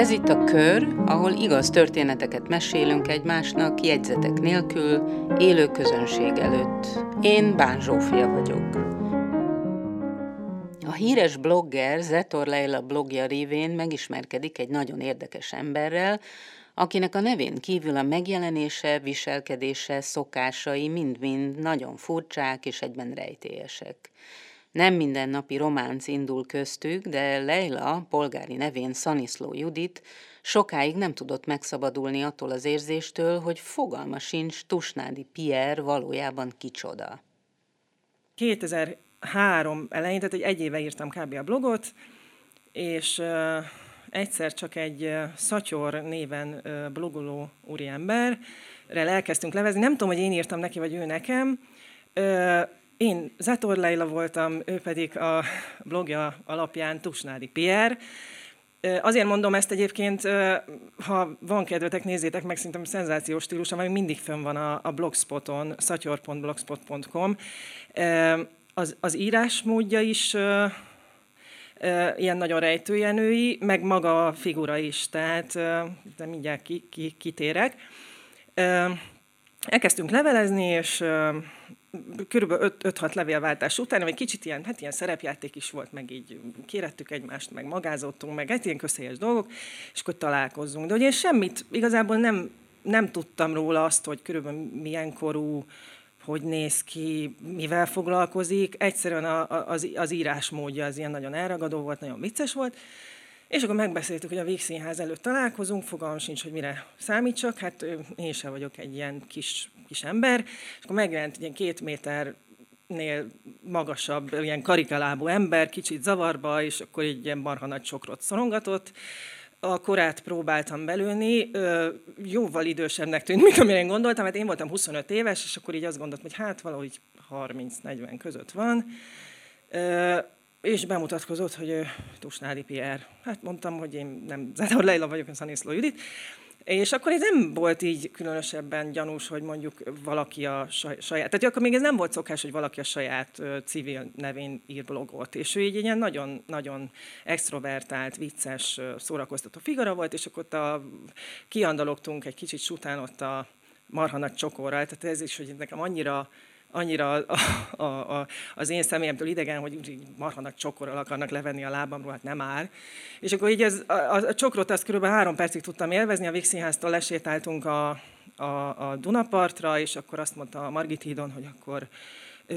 Ez itt a kör, ahol igaz történeteket mesélünk egymásnak, jegyzetek nélkül, élő közönség előtt. Én Bán Zsófia vagyok. A híres blogger Zetor Leila blogja révén megismerkedik egy nagyon érdekes emberrel, akinek a nevén kívül a megjelenése, viselkedése, szokásai mind-mind nagyon furcsák és egyben rejtélyesek. Nem mindennapi románc indul köztük, de Leila, polgári nevén Szaniszló Judit, sokáig nem tudott megszabadulni attól az érzéstől, hogy fogalma sincs Tusnádi Pierre valójában kicsoda. 2003 elején, tehát egy, egy éve írtam kb. a blogot, és egyszer csak egy uh, Szatyor néven uh, blogoló úriemberrel elkezdtünk levezni. Nem tudom, hogy én írtam neki, vagy ő nekem. Én Zator Leila voltam, ő pedig a blogja alapján Tusnádi Pierre. Azért mondom ezt egyébként, ha van kedvetek, nézzétek meg, szerintem szenzációs stílusa, mert mindig fönn van a, a blogspoton, szatyor.blogspot.com. Az, az írásmódja is ilyen nagyon rejtőjenői, meg maga a figura is, tehát de mindjárt ki, ki, kitérek. Elkezdtünk levelezni, és körülbelül 5-6 levélváltás után, egy kicsit ilyen, hát ilyen szerepjáték is volt, meg így kérettük egymást, meg magázottunk, meg hát ilyen közhelyes dolgok, és akkor találkozzunk. De ugye én semmit, igazából nem, nem tudtam róla azt, hogy körülbelül milyen korú, hogy néz ki, mivel foglalkozik. Egyszerűen a, az, az írásmódja az ilyen nagyon elragadó volt, nagyon vicces volt. És akkor megbeszéltük, hogy a Vígszínház előtt találkozunk, fogalmam sincs, hogy mire számítsak, hát én sem vagyok egy ilyen kis, kis ember, és akkor megjelent egy ilyen két méter nél magasabb, ilyen karikalábú ember, kicsit zavarba, és akkor így ilyen marha nagy csokrot szorongatott. A korát próbáltam belőni, jóval idősebbnek tűnt, mint amire én gondoltam, mert hát én voltam 25 éves, és akkor így azt gondoltam, hogy hát valahogy 30-40 között van és bemutatkozott, hogy Tusnádi Pierre. Hát mondtam, hogy én nem Zedor Leila vagyok, én Szaniszló Judit. És akkor ez nem volt így különösebben gyanús, hogy mondjuk valaki a saját, tehát akkor még ez nem volt szokás, hogy valaki a saját civil nevén ír blogot, és ő így ilyen nagyon, nagyon extrovertált, vicces, szórakoztató figura volt, és akkor ott a, kiandalogtunk egy kicsit sután ott a marha nagy csokorral, tehát ez is, hogy nekem annyira annyira a, a, a, az én személyemtől idegen, hogy úgy marhanak csokorral akarnak levenni a lábamról, hát nem áll. És akkor így ez, a, a csokrot azt kb. három percig tudtam élvezni, a Vígszínháztól lesétáltunk a, a, a Dunapartra, és akkor azt mondta a Margit hídon, hogy akkor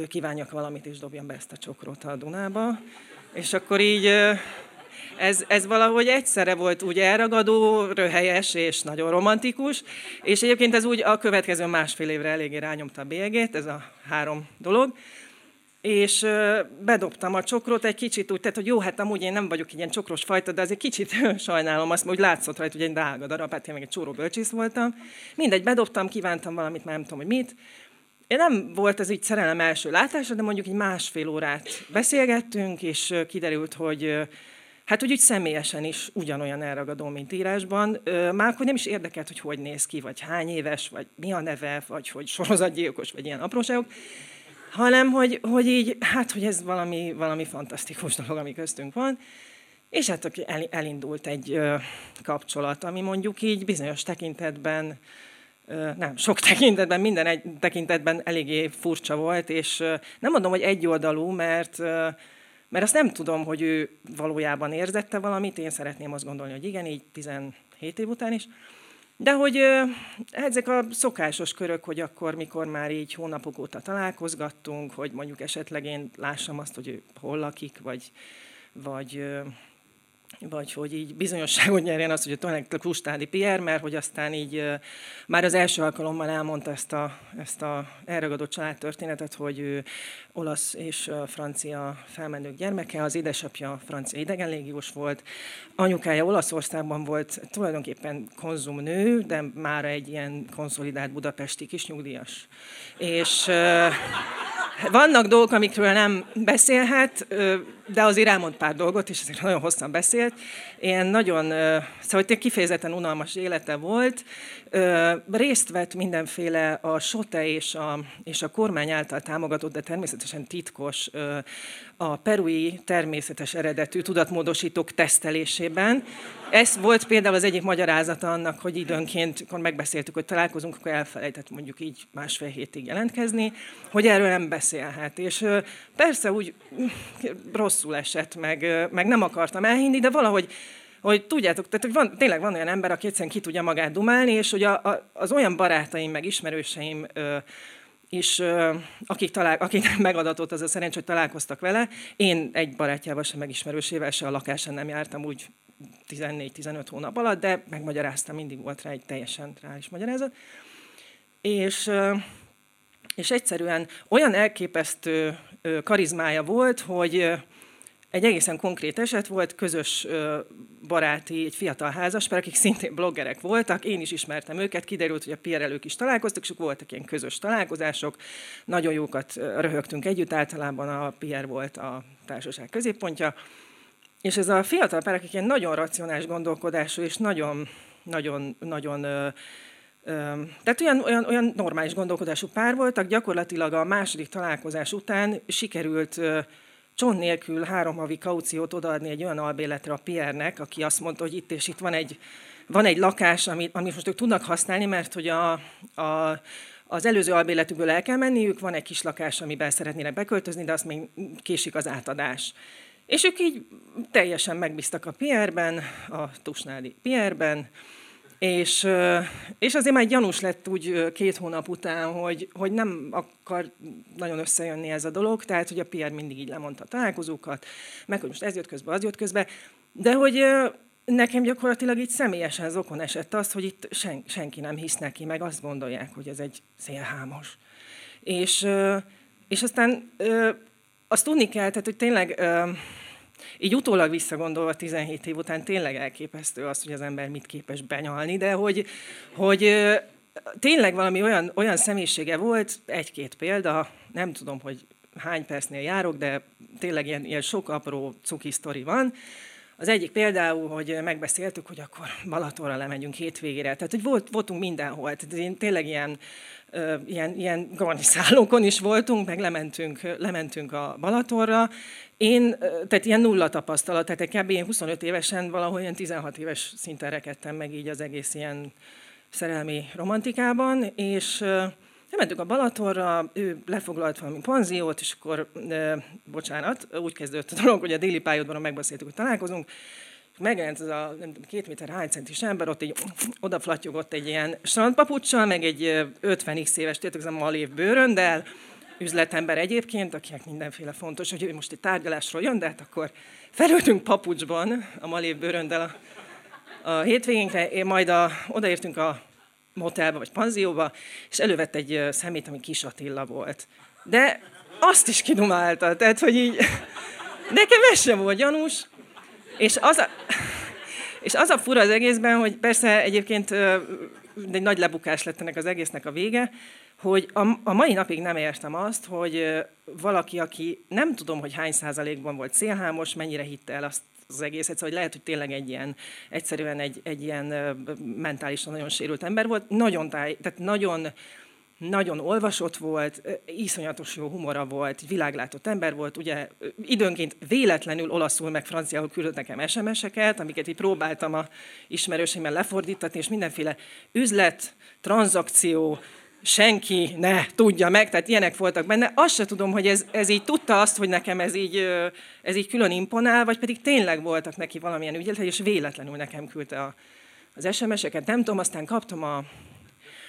kívánjak valamit, és dobjam be ezt a csokrot a Dunába. És akkor így ez, ez valahogy egyszerre volt úgy elragadó, röhelyes és nagyon romantikus, és egyébként ez úgy a következő másfél évre eléggé rányomta a bélyegét, ez a három dolog, és bedobtam a csokrot egy kicsit úgy, tehát hogy jó, hát amúgy én nem vagyok ilyen csokros fajta, de azért kicsit sajnálom azt, hogy látszott rajta, hogy egy drága darab, hát én meg egy csóró bölcsész voltam. Mindegy, bedobtam, kívántam valamit, már nem tudom, hogy mit. Én nem volt ez így szerelem első látása, de mondjuk egy másfél órát beszélgettünk, és kiderült, hogy Hát, hogy úgy személyesen is ugyanolyan elragadó, mint írásban. Már hogy nem is érdekelt, hogy hogy néz ki, vagy hány éves, vagy mi a neve, vagy hogy sorozatgyilkos, vagy ilyen apróságok, hanem hogy, hogy így, hát, hogy ez valami, valami fantasztikus dolog, ami köztünk van. És hát elindult egy kapcsolat, ami mondjuk így bizonyos tekintetben, nem, sok tekintetben, minden egy tekintetben eléggé furcsa volt, és nem mondom, hogy egyoldalú, mert mert azt nem tudom, hogy ő valójában érzette valamit, én szeretném azt gondolni, hogy igen, így 17 év után is. De hogy ezek a szokásos körök, hogy akkor, mikor már így hónapok óta találkozgattunk, hogy mondjuk esetleg én lássam azt, hogy ő hol lakik, vagy, vagy vagy hogy így bizonyosságot nyerjen az, hogy tulajdonképpen Kustádi Pierre, mert hogy aztán így már az első alkalommal elmondta ezt a, ezt a elragadott családtörténetet, hogy ő olasz és francia felmenők gyermeke, az édesapja francia idegenlégiós volt, anyukája Olaszországban volt tulajdonképpen konzumnő, de már egy ilyen konszolidált budapesti kis nyugdíjas. És vannak dolgok, amikről nem beszélhet, de azért elmond pár dolgot, és azért nagyon hosszan beszélt. Én nagyon, szóval kifejezetten unalmas élete volt. Részt vett mindenféle a SOTE és a, és a kormány által támogatott, de természetesen titkos a perui természetes eredetű tudatmódosítók tesztelésében. Ez volt például az egyik magyarázata annak, hogy időnként, amikor megbeszéltük, hogy találkozunk, akkor elfelejtett mondjuk így másfél hétig jelentkezni, hogy erről nem beszélhet. És persze úgy rosszul esett, meg, meg nem akartam elhinni, de valahogy hogy tudjátok, tehát hogy van, tényleg van olyan ember, aki egyszerűen ki tudja magát dumálni, és hogy a, a, az olyan barátaim, meg ismerőseim ö, és akik, talál, akik megadatott az a szerencs, hogy találkoztak vele, én egy barátjával sem megismerősével se a lakásán nem jártam úgy 14-15 hónap alatt, de megmagyaráztam, mindig volt rá egy teljesen reális magyarázat. És, és egyszerűen olyan elképesztő karizmája volt, hogy egy egészen konkrét eset volt, közös baráti, egy fiatal házaspár, akik szintén bloggerek voltak, én is ismertem őket, kiderült, hogy a PR-elők is találkoztak, és voltak ilyen közös találkozások, nagyon jókat röhögtünk együtt, általában a PR volt a társaság középpontja, és ez a fiatal pár, akik ilyen nagyon racionális gondolkodású, és nagyon, nagyon, nagyon tehát olyan, olyan, olyan normális gondolkodású pár voltak, gyakorlatilag a második találkozás után sikerült cson nélkül három havi kauciót odaadni egy olyan albéletre a PR-nek, aki azt mondta, hogy itt és itt van egy, van egy lakás, amit, amit most ők tudnak használni, mert hogy a, a, az előző albéletükből el kell menniük, van egy kis lakás, amiben szeretnének beköltözni, de azt még késik az átadás. És ők így teljesen megbíztak a PR-ben, a Tusnádi PR-ben, és, és azért már gyanús lett úgy két hónap után, hogy, hogy nem akar nagyon összejönni ez a dolog, tehát hogy a PR mindig így lemondta a találkozókat, meg hogy most ez jött közbe, az jött közbe, de hogy nekem gyakorlatilag így személyesen zokon esett az, hogy itt sen, senki nem hisz neki, meg azt gondolják, hogy ez egy szélhámos. És, és aztán azt tudni kell, tehát hogy tényleg így utólag visszagondolva 17 év után tényleg elképesztő az, hogy az ember mit képes benyalni, de hogy, hogy tényleg valami olyan, olyan személyisége volt, egy-két példa, nem tudom, hogy hány percnél járok, de tényleg ilyen, ilyen sok apró cuki sztori van. Az egyik például, hogy megbeszéltük, hogy akkor Balatonra lemegyünk hétvégére. Tehát, hogy volt, voltunk mindenhol. Tehát tényleg ilyen, ilyen, ilyen garniszálókon is voltunk, meg lementünk, lementünk a Balatonra, én, tehát ilyen nulla tapasztalat, tehát kb. én 25 évesen valahol ilyen 16 éves szinten rekedtem meg így az egész ilyen szerelmi romantikában, és elmentünk a Balatonra, ő lefoglalt valami panziót, és akkor, bocsánat, úgy kezdődött a dolog, hogy a déli pályaudvaron megbeszéltük, hogy találkozunk, megjelent ez a nem tudom, két méter hány centis ember, ott egy odaflattyogott egy ilyen strandpapuccsal, meg egy 50x éves, tényleg malév bőröndel, üzletember egyébként, akinek mindenféle fontos, hogy ő most egy tárgyalásról jön, de hát akkor felültünk papucsban a malév bőröndel a, a hétvégénkre, én majd a, odaértünk a motelba vagy panzióba, és elővett egy szemét, ami Kis Attila volt. De azt is kidumálta, tehát hogy így nekem ez sem volt gyanús, és az a, és az a fura az egészben, hogy persze egyébként egy nagy lebukás lett ennek az egésznek a vége, hogy a, mai napig nem értem azt, hogy valaki, aki nem tudom, hogy hány százalékban volt szélhámos, mennyire hitte el azt az egészet, szóval hogy lehet, hogy tényleg egy ilyen, egyszerűen egy, egy ilyen mentálisan nagyon sérült ember volt, nagyon táj, tehát nagyon, nagyon olvasott volt, iszonyatos jó humora volt, világlátott ember volt, ugye időnként véletlenül olaszul meg franciául küldött nekem SMS-eket, amiket így próbáltam a ismerőseimmel lefordítani, és mindenféle üzlet, tranzakció, senki ne tudja meg, tehát ilyenek voltak benne. Azt se tudom, hogy ez, ez így tudta azt, hogy nekem ez így, ez így külön imponál, vagy pedig tényleg voltak neki valamilyen ügyletei, és véletlenül nekem küldte a, az SMS-eket. Nem tudom, aztán kaptam a,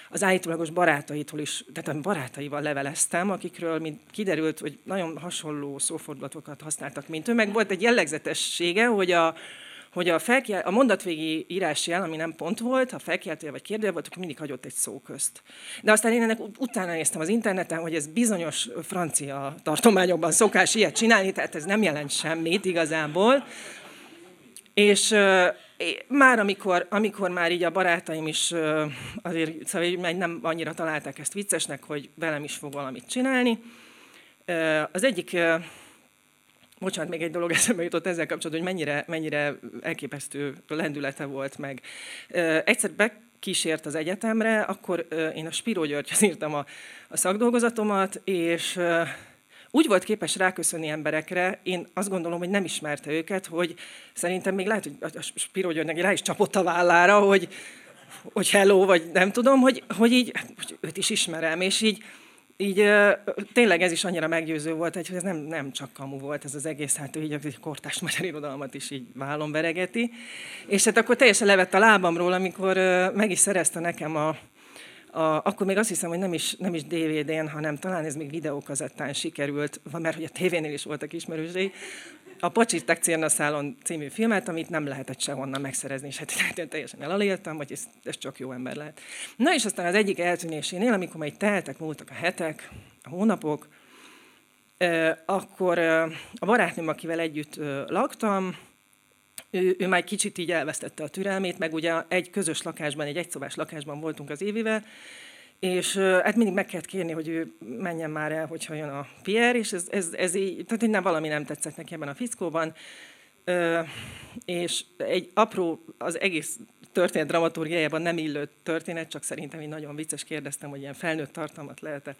az állítólagos barátaitól is, tehát a barátaival leveleztem, akikről mint kiderült, hogy nagyon hasonló szófordulatokat használtak, mint ő, meg volt egy jellegzetessége, hogy a, hogy a, felkiel, a mondatvégi jel, ami nem pont volt, ha felkiáltója vagy kérdője volt, akkor mindig hagyott egy szó közt. De aztán én ennek utána néztem az interneten, hogy ez bizonyos francia tartományokban szokás ilyet csinálni, tehát ez nem jelent semmit igazából. És már amikor, amikor már így a barátaim is azért szóval nem annyira találták ezt viccesnek, hogy velem is fog valamit csinálni, az egyik Bocsánat, még egy dolog eszembe jutott ezzel kapcsolatban, hogy mennyire, mennyire elképesztő lendülete volt meg. Egyszer bekísért az egyetemre, akkor én a Spiró Györgyhöz írtam a, a szakdolgozatomat, és úgy volt képes ráköszönni emberekre, én azt gondolom, hogy nem ismerte őket, hogy szerintem még lehet, hogy a Spiro Györgynek rá is csapott a vállára, hogy, hogy hello, vagy nem tudom, hogy, hogy így, hogy őt is ismerem, és így, így tényleg ez is annyira meggyőző volt, hogy ez nem, nem csak kamu volt ez az egész, hát így a kortás magyar irodalmat is így vállon veregeti. És hát akkor teljesen levett a lábamról, amikor meg is szerezte nekem a, a, akkor még azt hiszem, hogy nem is, nem is DVD-n, hanem talán ez még videókazettán sikerült, mert hogy a tévénél is voltak ismerősei, a Pacsitek Cérnaszálon című filmet, amit nem lehetett sehonnan megszerezni, és hát én teljesen elaléltem, hogy ez, ez csak jó ember lehet. Na és aztán az egyik eltűnésénél, amikor majd teltek, múltak a hetek, a hónapok, akkor a barátnőm, akivel együtt laktam, ő, ő már kicsit így elvesztette a türelmét, meg ugye egy közös lakásban, egy egyszobás lakásban voltunk az évivel, és hát mindig meg kellett kérni, hogy ő menjen már el, hogyha jön a Pierre, és ez, ez, ez így, tehát nem valami nem tetszett neki ebben a fickóban. Ö, és egy apró, az egész történet dramaturgiájában nem illő történet, csak szerintem egy nagyon vicces kérdeztem, hogy ilyen felnőtt tartalmat lehet-e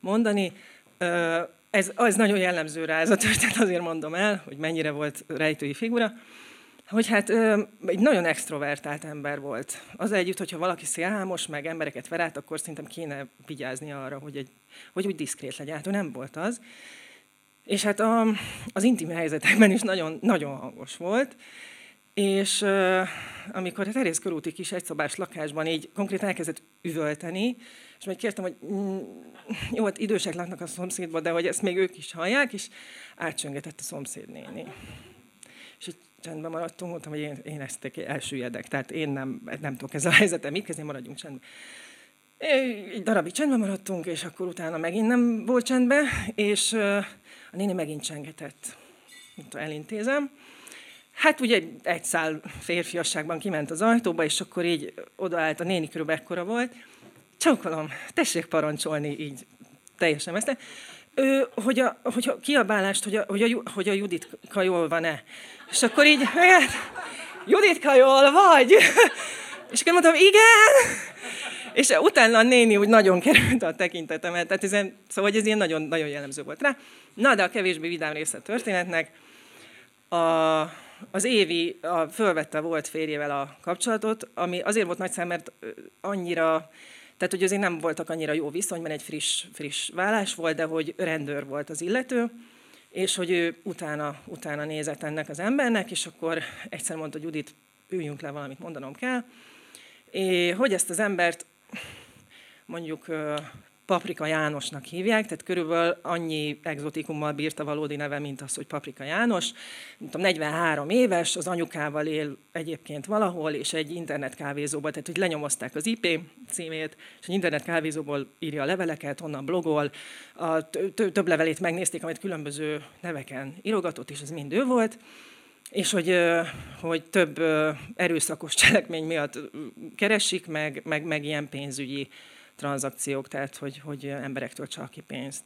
mondani. Ö, ez, ez nagyon jellemző rá, ez a történet, azért mondom el, hogy mennyire volt rejtői figura hogy hát egy nagyon extrovertált ember volt. Az együtt, hogyha valaki szélhámos, meg embereket ver át, akkor szerintem kéne vigyázni arra, hogy, egy, hogy úgy diszkrét legyen. Hát ő nem volt az. És hát a, az intim helyzetekben is nagyon, nagyon hangos volt. És uh, amikor a Terész körúti kis egyszobás lakásban így konkrétan elkezdett üvölteni, és majd kértem, hogy mm, jó, hát idősek laknak a szomszédban, de hogy ezt még ők is hallják, és átcsöngetett a szomszédnéni. Csendben maradtunk, mondtam, hogy én, én ezt elsüllyedek, tehát én nem, nem tudok ezzel a helyzetem mit kezdeni, maradjunk csendben. Egy darabig csendben maradtunk, és akkor utána megint nem volt csendben, és a néni megint csengetett. Elintézem. Hát ugye egy szál férfiasságban kiment az ajtóba, és akkor így odaállt, a néni körülbelül ekkora volt. Csókolom, tessék parancsolni így teljesen ezt. Ő, hogy, a, hogy a kiabálást, hogy a, hogy a, hogy a Juditka jól van-e. És akkor így, hát, Juditka jól vagy? És akkor mondtam, igen. És utána a néni úgy nagyon került a tekintetemet, tehát ezen, szóval ez ilyen nagyon, nagyon jellemző volt rá. Na, de a kevésbé vidám része a történetnek. A, az Évi a, fölvette volt férjével a kapcsolatot, ami azért volt nagy szám, mert annyira tehát, hogy azért nem voltak annyira jó viszonyban, egy friss, friss vállás volt, de hogy rendőr volt az illető, és hogy ő utána, utána nézett ennek az embernek, és akkor egyszer mondta, hogy Judit, üljünk le, valamit mondanom kell. És hogy ezt az embert mondjuk Paprika Jánosnak hívják, tehát körülbelül annyi exotikummal bírta valódi neve, mint az, hogy Paprika János. Tudom, 43 éves, az anyukával él egyébként valahol, és egy internetkávézóban, tehát hogy lenyomozták az IP címét, és egy internetkávézóból írja a leveleket, onnan blogol. A több levelét megnézték, amit különböző neveken írogatott, és ez mind ő volt és hogy, hogy több erőszakos cselekmény miatt keresik, meg, meg, meg ilyen pénzügyi tranzakciók, tehát hogy, hogy emberektől csak ki pénzt.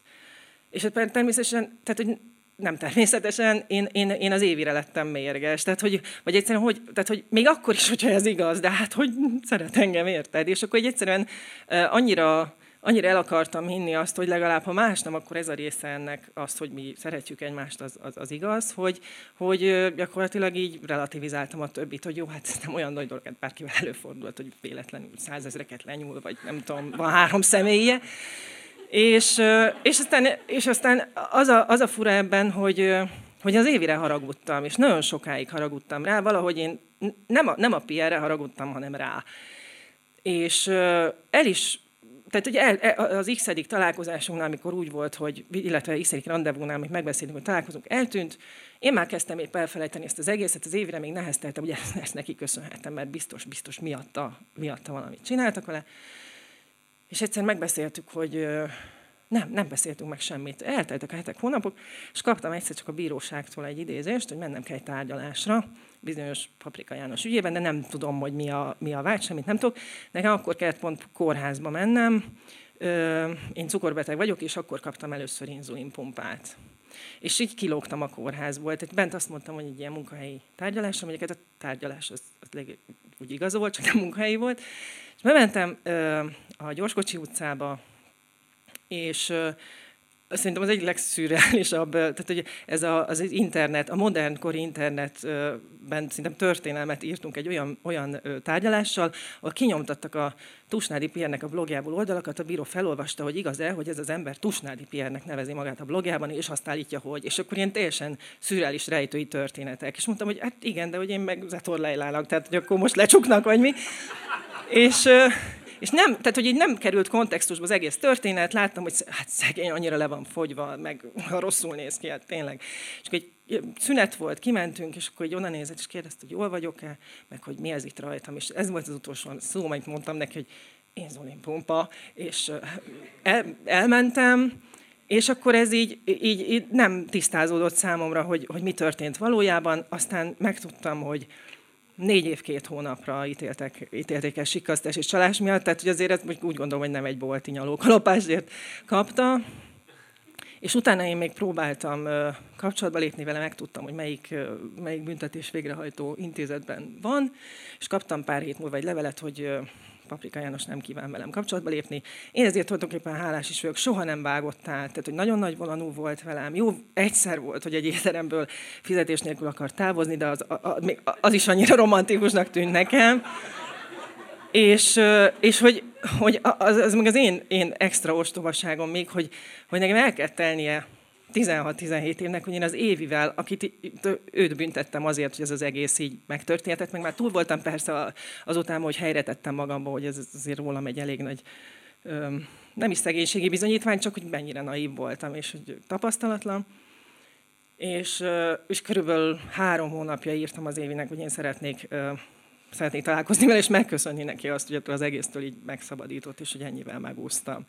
És hát természetesen, tehát hogy nem természetesen, én, én, én az évire lettem mérges. Tehát, hogy, vagy egyszerűen, hogy, tehát, hogy még akkor is, hogyha ez igaz, de hát, hogy szeret engem, érted? És akkor egy egyszerűen annyira annyira el akartam hinni azt, hogy legalább ha más nem, akkor ez a része ennek azt, hogy mi szeretjük egymást, az, az, az igaz, hogy, hogy gyakorlatilag így relativizáltam a többit, hogy jó, hát ez nem olyan nagy dolog, hát bárkivel előfordult, hogy véletlenül százezreket lenyúl, vagy nem tudom, van három személye. És, és, aztán, és aztán az a, az a fura ebben, hogy, hogy az évire haragudtam, és nagyon sokáig haragudtam rá, valahogy én nem a, nem a Pierre-re haragudtam, hanem rá. És el is tehát ugye az x találkozásunknál, amikor úgy volt, hogy, illetve x rendezvúnál, amit megbeszéltünk, hogy találkozunk, eltűnt, én már kezdtem épp elfelejteni ezt az egészet, az évre még nehezteltem, ezt, ezt neki köszönhetem, mert biztos, biztos miatta, miatta valamit csináltak vele. És egyszer megbeszéltük, hogy nem, nem beszéltünk meg semmit. Elteltek a hetek, hónapok, és kaptam egyszer csak a bíróságtól egy idézést, hogy mennem kell egy tárgyalásra, bizonyos Paprika János ügyében, de nem tudom, hogy mi a, mi a vágy, semmit nem tudok. Nekem akkor kellett pont kórházba mennem, én cukorbeteg vagyok, és akkor kaptam először inzulinpumpát. És így kilógtam a kórházból. Tehát bent azt mondtam, hogy egy ilyen munkahelyi tárgyalás, mondjuk a tárgyalás az, az úgy igaz volt, csak nem munkahelyi volt. És bementem a Gyorskocsi utcába, és Szerintem az egyik legszürreálisabb, tehát hogy ez a, az internet, a modernkori internetben szerintem történelmet írtunk egy olyan, olyan tárgyalással, ahol kinyomtattak a Tusnádi Piernek a blogjából oldalakat, a bíró felolvasta, hogy igaz-e, hogy ez az ember Tusnádi Piernek nevezi magát a blogjában, és azt állítja, hogy. És akkor ilyen teljesen szürreális rejtői történetek. És mondtam, hogy hát igen, de hogy én meg Zetor Lejlának, tehát hogy akkor most lecsuknak, vagy mi. És és nem, tehát, hogy így nem került kontextusba az egész történet, láttam, hogy hát szegény annyira le van fogyva, meg rosszul néz ki, hát tényleg. És akkor egy szünet volt, kimentünk, és akkor egy onnan nézett, és kérdezte, hogy jól vagyok-e, meg hogy mi ez itt rajtam. És ez volt az utolsó szó, amit mondtam neki, hogy én Zolin Pompa, és el, elmentem, és akkor ez így, így, így nem tisztázódott számomra, hogy, hogy mi történt valójában. Aztán megtudtam, hogy, négy év, két hónapra ítéltek, ítélték el sikasztás és csalás miatt, tehát hogy azért ezt úgy gondolom, hogy nem egy bolti nyalókalapásért kapta. És utána én még próbáltam kapcsolatba lépni vele, megtudtam, hogy melyik, melyik büntetés végrehajtó intézetben van, és kaptam pár hét múlva egy levelet, hogy Paprika János nem kíván velem kapcsolatba lépni. Én ezért tulajdonképpen hálás is vagyok, soha nem vágott át, tehát hogy nagyon nagy volanú volt velem. Jó, egyszer volt, hogy egy étteremből fizetés nélkül akar távozni, de az, az, az is annyira romantikusnak tűnt nekem. És, és hogy, hogy az, az meg az én, én extra ostobaságom még, hogy, hogy nekem el kell telnie 16-17 évnek, hogy én az Évivel, akit őt büntettem azért, hogy ez az egész így megtörténhetett, meg már túl voltam persze azután, hogy helyre tettem magamba, hogy ez azért rólam egy elég nagy nem is szegénységi bizonyítvány, csak hogy mennyire naív voltam, és hogy tapasztalatlan. És, és körülbelül három hónapja írtam az Évinek, hogy én szeretnék, szeretnék találkozni vele, és megköszönni neki azt, hogy az egésztől így megszabadított, és hogy ennyivel megúsztam.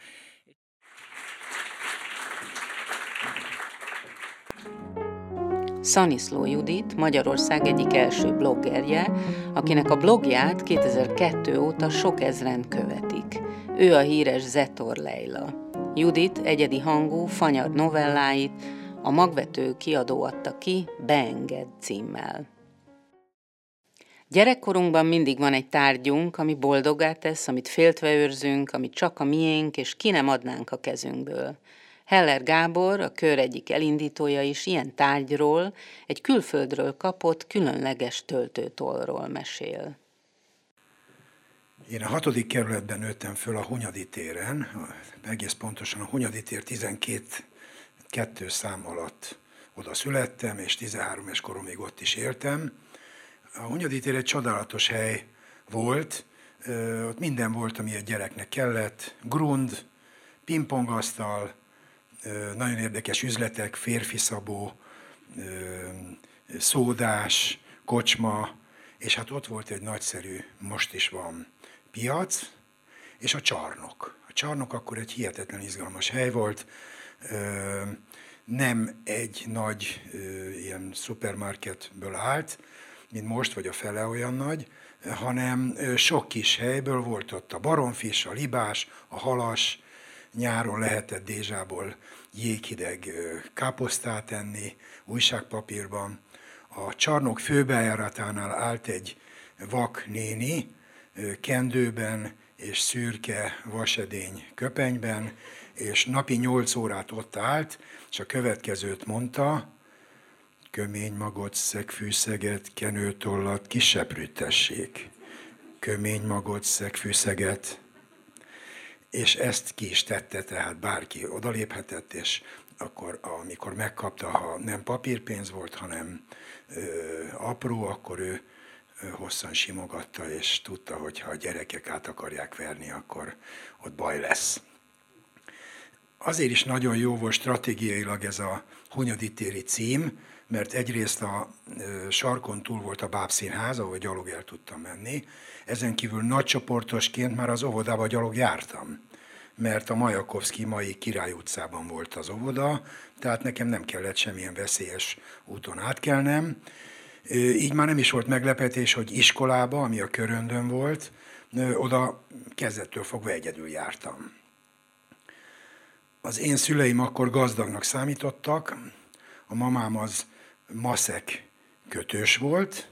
Szaniszló Judit, Magyarország egyik első bloggerje, akinek a blogját 2002 óta sok ezren követik. Ő a híres Zetor Leila. Judit egyedi hangú, fanyar novelláit a magvető kiadó adta ki Beenged címmel. Gyerekkorunkban mindig van egy tárgyunk, ami boldogá tesz, amit féltve őrzünk, amit csak a miénk, és ki nem adnánk a kezünkből. Heller Gábor, a kör egyik elindítója is ilyen tárgyról, egy külföldről kapott különleges töltőtollról mesél. Én a hatodik kerületben nőttem föl a Hunyadi téren, egész pontosan a Hunyadi tér 12 kettő szám alatt oda születtem, és 13 es koromig ott is éltem. A Hunyadi tér egy csodálatos hely volt, ott minden volt, ami egy gyereknek kellett, grund, pingpongasztal, nagyon érdekes üzletek, férfi szabó, szódás, kocsma, és hát ott volt egy nagyszerű, most is van piac, és a csarnok. A csarnok akkor egy hihetetlen izgalmas hely volt, nem egy nagy ilyen szupermarketből állt, mint most, vagy a fele olyan nagy, hanem sok kis helyből volt ott a baromfis, a libás, a halas, nyáron lehetett Dézsából jéghideg káposztát enni, újságpapírban. A csarnok főbejáratánál állt egy vak néni, kendőben és szürke vasedény köpenyben, és napi nyolc órát ott állt, és a következőt mondta, kömény magot, szegfűszeget, kenőtollat, kiseprűtessék. Kömény magot, szegfűszeget, és ezt ki is tette, tehát bárki odaléphetett, és akkor amikor megkapta, ha nem papírpénz volt, hanem ö, apró, akkor ő hosszan simogatta, és tudta, hogy ha a gyerekek át akarják verni, akkor ott baj lesz. Azért is nagyon jó volt stratégiailag ez a Hunyaditéri cím, mert egyrészt a sarkon túl volt a bábszínház, ahol gyalog el tudtam menni, ezen kívül nagycsoportosként már az óvodába gyalog jártam, mert a Majakovszki mai Király utcában volt az óvoda, tehát nekem nem kellett semmilyen veszélyes úton átkelnem. Így már nem is volt meglepetés, hogy iskolába, ami a köröndön volt, oda kezdettől fogva egyedül jártam. Az én szüleim akkor gazdagnak számítottak, A mamám az maszek kötős volt,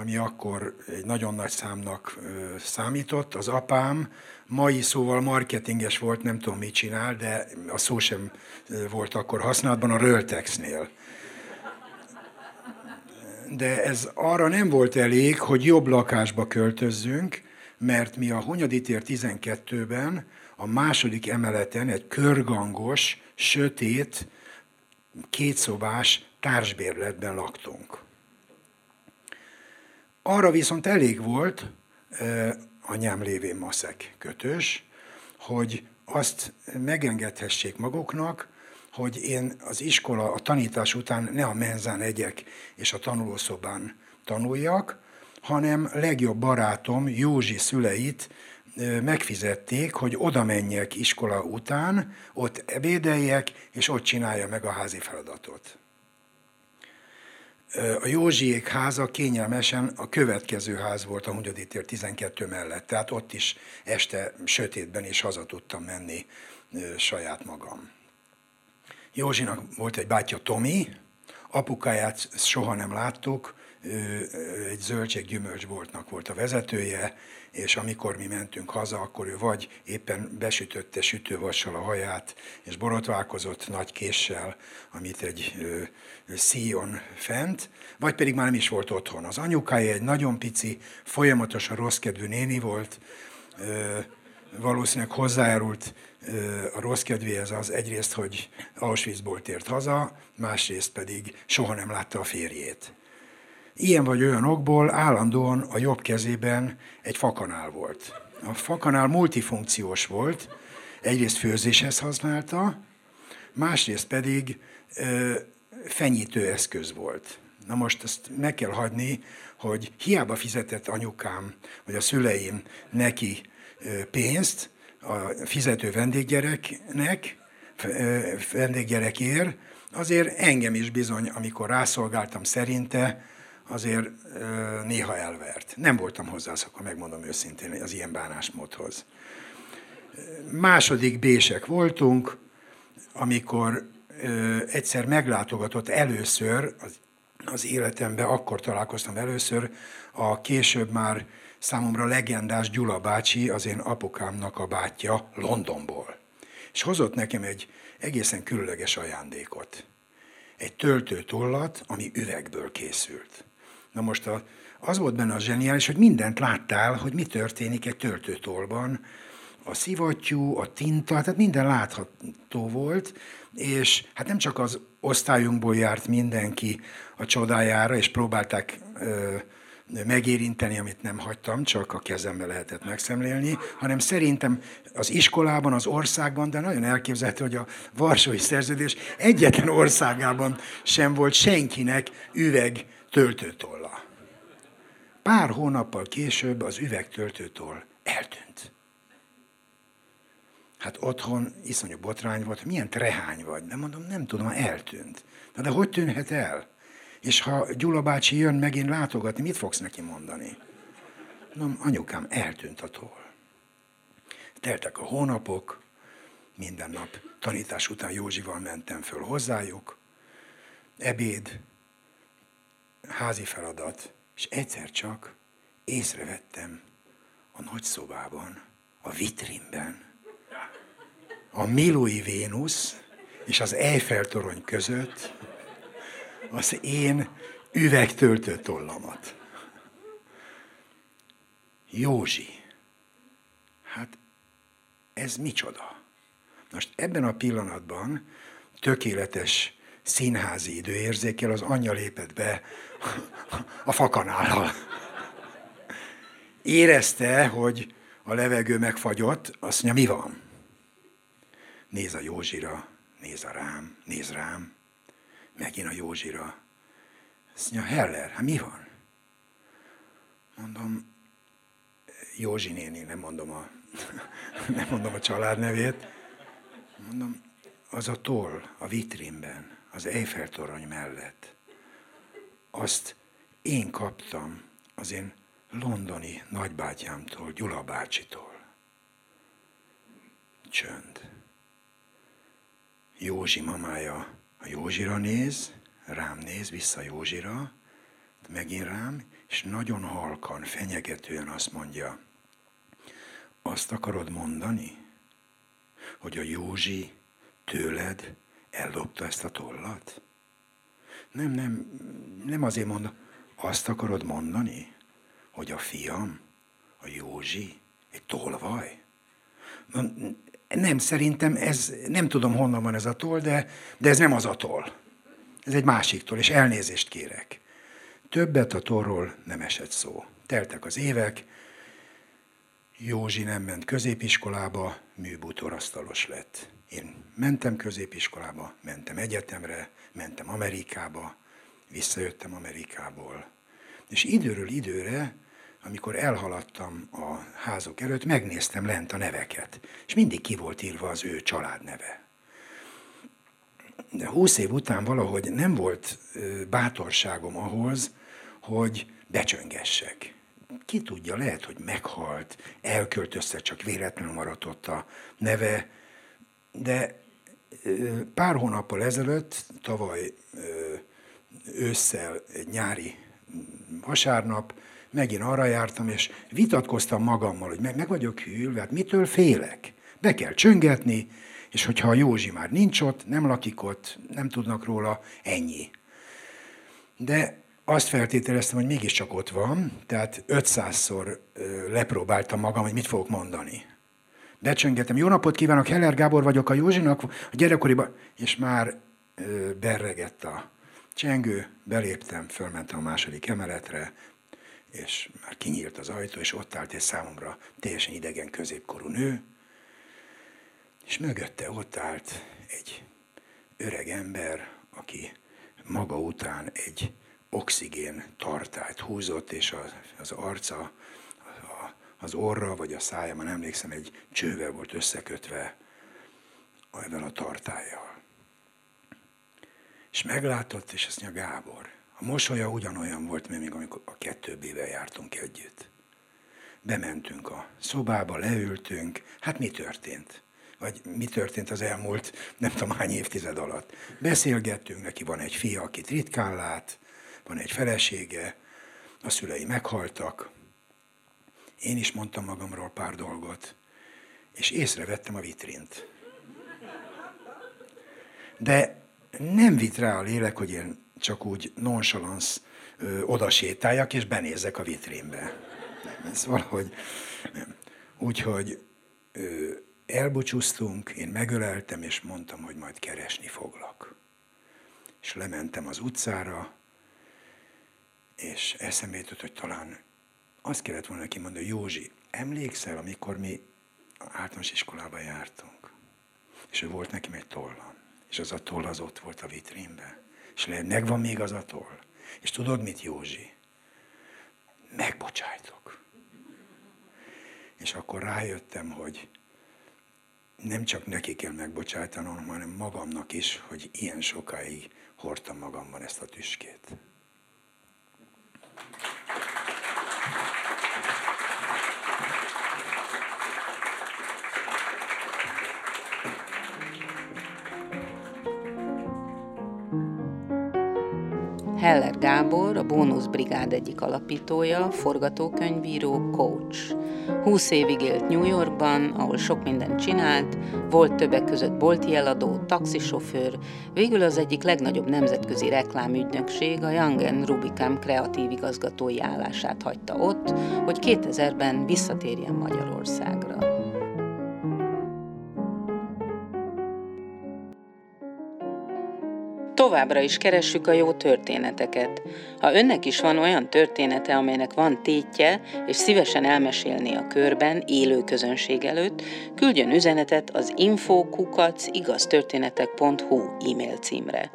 ami akkor egy nagyon nagy számnak számított. Az apám mai szóval marketinges volt, nem tudom mit csinál, de a szó sem volt akkor használatban a Röltexnél. De ez arra nem volt elég, hogy jobb lakásba költözzünk, mert mi a Hunyadi tér 12-ben a második emeleten egy körgangos, sötét, kétszobás társbérletben laktunk. Arra viszont elég volt, anyám lévén maszek kötős, hogy azt megengedhessék maguknak, hogy én az iskola, a tanítás után ne a menzán egyek és a tanulószobán tanuljak, hanem legjobb barátom Józsi szüleit megfizették, hogy oda menjek iskola után, ott ebédeljek, és ott csinálja meg a házi feladatot. A Józsiék háza kényelmesen a következő ház volt a Hungyadi tér 12 mellett, tehát ott is este sötétben is haza tudtam menni saját magam. Józsinak volt egy bátyja Tomi, apukáját soha nem láttuk, egy zöldséggyümölcsboltnak volt a vezetője, és amikor mi mentünk haza, akkor ő vagy éppen besütötte sütővassal a haját, és borotválkozott nagy késsel, amit egy ö, szíjon fent, vagy pedig már nem is volt otthon. Az anyukája egy nagyon pici, folyamatosan rossz kedvű néni volt, ö, valószínűleg hozzájárult a rossz az egyrészt, hogy Auschwitzból tért haza, másrészt pedig soha nem látta a férjét. Ilyen vagy olyan okból állandóan a jobb kezében egy fakanál volt. A fakanál multifunkciós volt, egyrészt főzéshez használta, másrészt pedig ö, fenyítő eszköz volt. Na most ezt meg kell hagyni, hogy hiába fizetett anyukám, vagy a szüleim neki pénzt a fizető vendéggyereknek, vendéggyerekért, azért engem is bizony, amikor rászolgáltam szerinte, azért néha elvert. Nem voltam hozzászokva, megmondom őszintén, az ilyen bánásmódhoz. Második bések voltunk, amikor egyszer meglátogatott először az, az életemben, akkor találkoztam először, a később már számomra legendás Gyula bácsi, az én apukámnak a bátyja Londonból. És hozott nekem egy egészen különleges ajándékot. Egy töltőtollat, ami üvegből készült. Na most a, az volt benne a zseniális, hogy mindent láttál, hogy mi történik egy töltőtolban, a szivattyú, a tinta, tehát minden látható volt, és hát nem csak az osztályunkból járt mindenki a csodájára, és próbálták ö, megérinteni, amit nem hagytam, csak a kezembe lehetett megszemlélni, hanem szerintem az iskolában, az országban, de nagyon elképzelhető, hogy a Varsói Szerződés egyetlen országában sem volt senkinek üveg töltőtolla. Pár hónappal később az üvegtöltőtól eltűnt. Hát otthon iszonyú botrány volt, milyen trehány vagy. Nem mondom, nem tudom, eltűnt. Na de hogy tűnhet el? És ha Gyula bácsi jön megint látogatni, mit fogsz neki mondani? Mondom, anyukám, eltűnt a toll. Teltek a hónapok, minden nap tanítás után Józsival mentem föl hozzájuk, ebéd, házi feladat, és egyszer csak észrevettem a nagy szobában, a vitrínben, a Milói Vénusz és az Eiffel torony között az én üvegtöltő tollamat. Józsi. Hát ez micsoda? Most ebben a pillanatban tökéletes színházi időérzékkel az anyja lépett be a fakanállal. Érezte, hogy a levegő megfagyott, azt mondja, mi van? Néz a Józsira, néz a rám, néz rám, megint a Józsira. Azt mondja, Heller, hát mi van? Mondom, Józsi néni, nem mondom a, nem mondom a családnevét. Mondom, az a toll a vitrínben, az Eiffel torony mellett azt én kaptam az én londoni nagybátyámtól, Gyula bácsitól. Csönd. Józsi mamája a Józsira néz, rám néz, vissza Józsira, megint rám, és nagyon halkan, fenyegetően azt mondja, azt akarod mondani, hogy a Józsi tőled ellopta ezt a tollat? Nem, nem, nem azért mondom, azt akarod mondani, hogy a fiam, a Józsi, egy tolvaj? Nem, szerintem ez, nem tudom honnan van ez a toll, de, de ez nem az a toll. Ez egy másik toll, és elnézést kérek. Többet a torról nem esett szó. Teltek az évek, Józsi nem ment középiskolába, műbútorasztalos lett. Én mentem középiskolába, mentem egyetemre, mentem Amerikába, visszajöttem Amerikából. És időről időre, amikor elhaladtam a házok előtt, megnéztem lent a neveket, és mindig ki volt írva az ő családneve. De húsz év után valahogy nem volt bátorságom ahhoz, hogy becsöngessek. Ki tudja, lehet, hogy meghalt, elköltözte, csak véletlenül maradt ott a neve, de pár hónappal ezelőtt, tavaly ősszel, egy nyári vasárnap, megint arra jártam, és vitatkoztam magammal, hogy meg, vagyok hűlve, hát mitől félek? Be kell csöngetni, és hogyha a Józsi már nincs ott, nem lakik ott, nem tudnak róla, ennyi. De azt feltételeztem, hogy mégiscsak ott van, tehát 500-szor lepróbáltam magam, hogy mit fogok mondani. Becsöngetem, jó napot kívánok, Heller Gábor vagyok a Józsinak, a gyerekkoriban, és már berregett a csengő, beléptem, fölmentem a második emeletre, és már kinyílt az ajtó, és ott állt egy számomra teljesen idegen középkorú nő, és mögötte ott állt egy öreg ember, aki maga után egy oxigén tartályt húzott, és az, az arca, az orra vagy a szája, már emlékszem, egy csővel volt összekötve ezzel a tartályjal. És meglátott, és azt mondja, Gábor, a mosolya ugyanolyan volt, mint még amikor a kettő éve jártunk együtt. Bementünk a szobába, leültünk, hát mi történt? Vagy mi történt az elmúlt nem tudom hány évtized alatt. Beszélgettünk, neki van egy fia, akit ritkán lát, van egy felesége, a szülei meghaltak, én is mondtam magamról pár dolgot, és észrevettem a vitrint. De nem vitt rá a lélek, hogy én csak úgy nonchalansz oda sétáljak, és benézzek a vitrínbe. Nem, ez valahogy nem. Úgyhogy ö, elbúcsúztunk, én megöleltem, és mondtam, hogy majd keresni foglak. És lementem az utcára, és eszembe jutott, hogy talán azt kellett volna neki mondani, Józsi, emlékszel, amikor mi általános iskolába jártunk? És volt nekem egy tollam. És az a toll az ott volt a vitrínben. És lehet, megvan még az a toll. És tudod mit, Józsi? Megbocsájtok. És akkor rájöttem, hogy nem csak neki kell megbocsájtanom, hanem magamnak is, hogy ilyen sokáig hordtam magamban ezt a tüskét. Bónusz Brigád egyik alapítója, forgatókönyvíró, coach. 20 évig élt New Yorkban, ahol sok mindent csinált, volt többek között bolti eladó, taxisofőr, végül az egyik legnagyobb nemzetközi reklámügynökség, a Young Rubicam kreatív igazgatói állását hagyta ott, hogy 2000-ben visszatérjen Magyarországra. Továbbra is keressük a jó történeteket. Ha önnek is van olyan története, amelynek van tétje, és szívesen elmesélni a körben, élő közönség előtt, küldjön üzenetet az infokukacigaztörténetek.hu e-mail címre.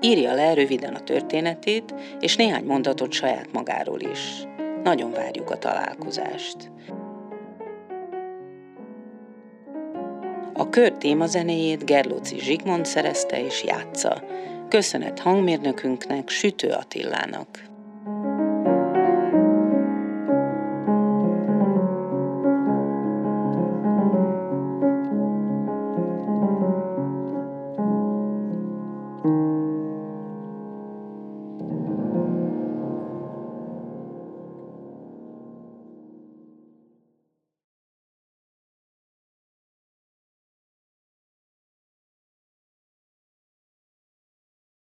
Írja le röviden a történetét, és néhány mondatot saját magáról is. Nagyon várjuk a találkozást. A kör témazenéjét Gerlóci Zsigmond szerezte és játsza. Köszönet hangmérnökünknek, Sütő Attilának.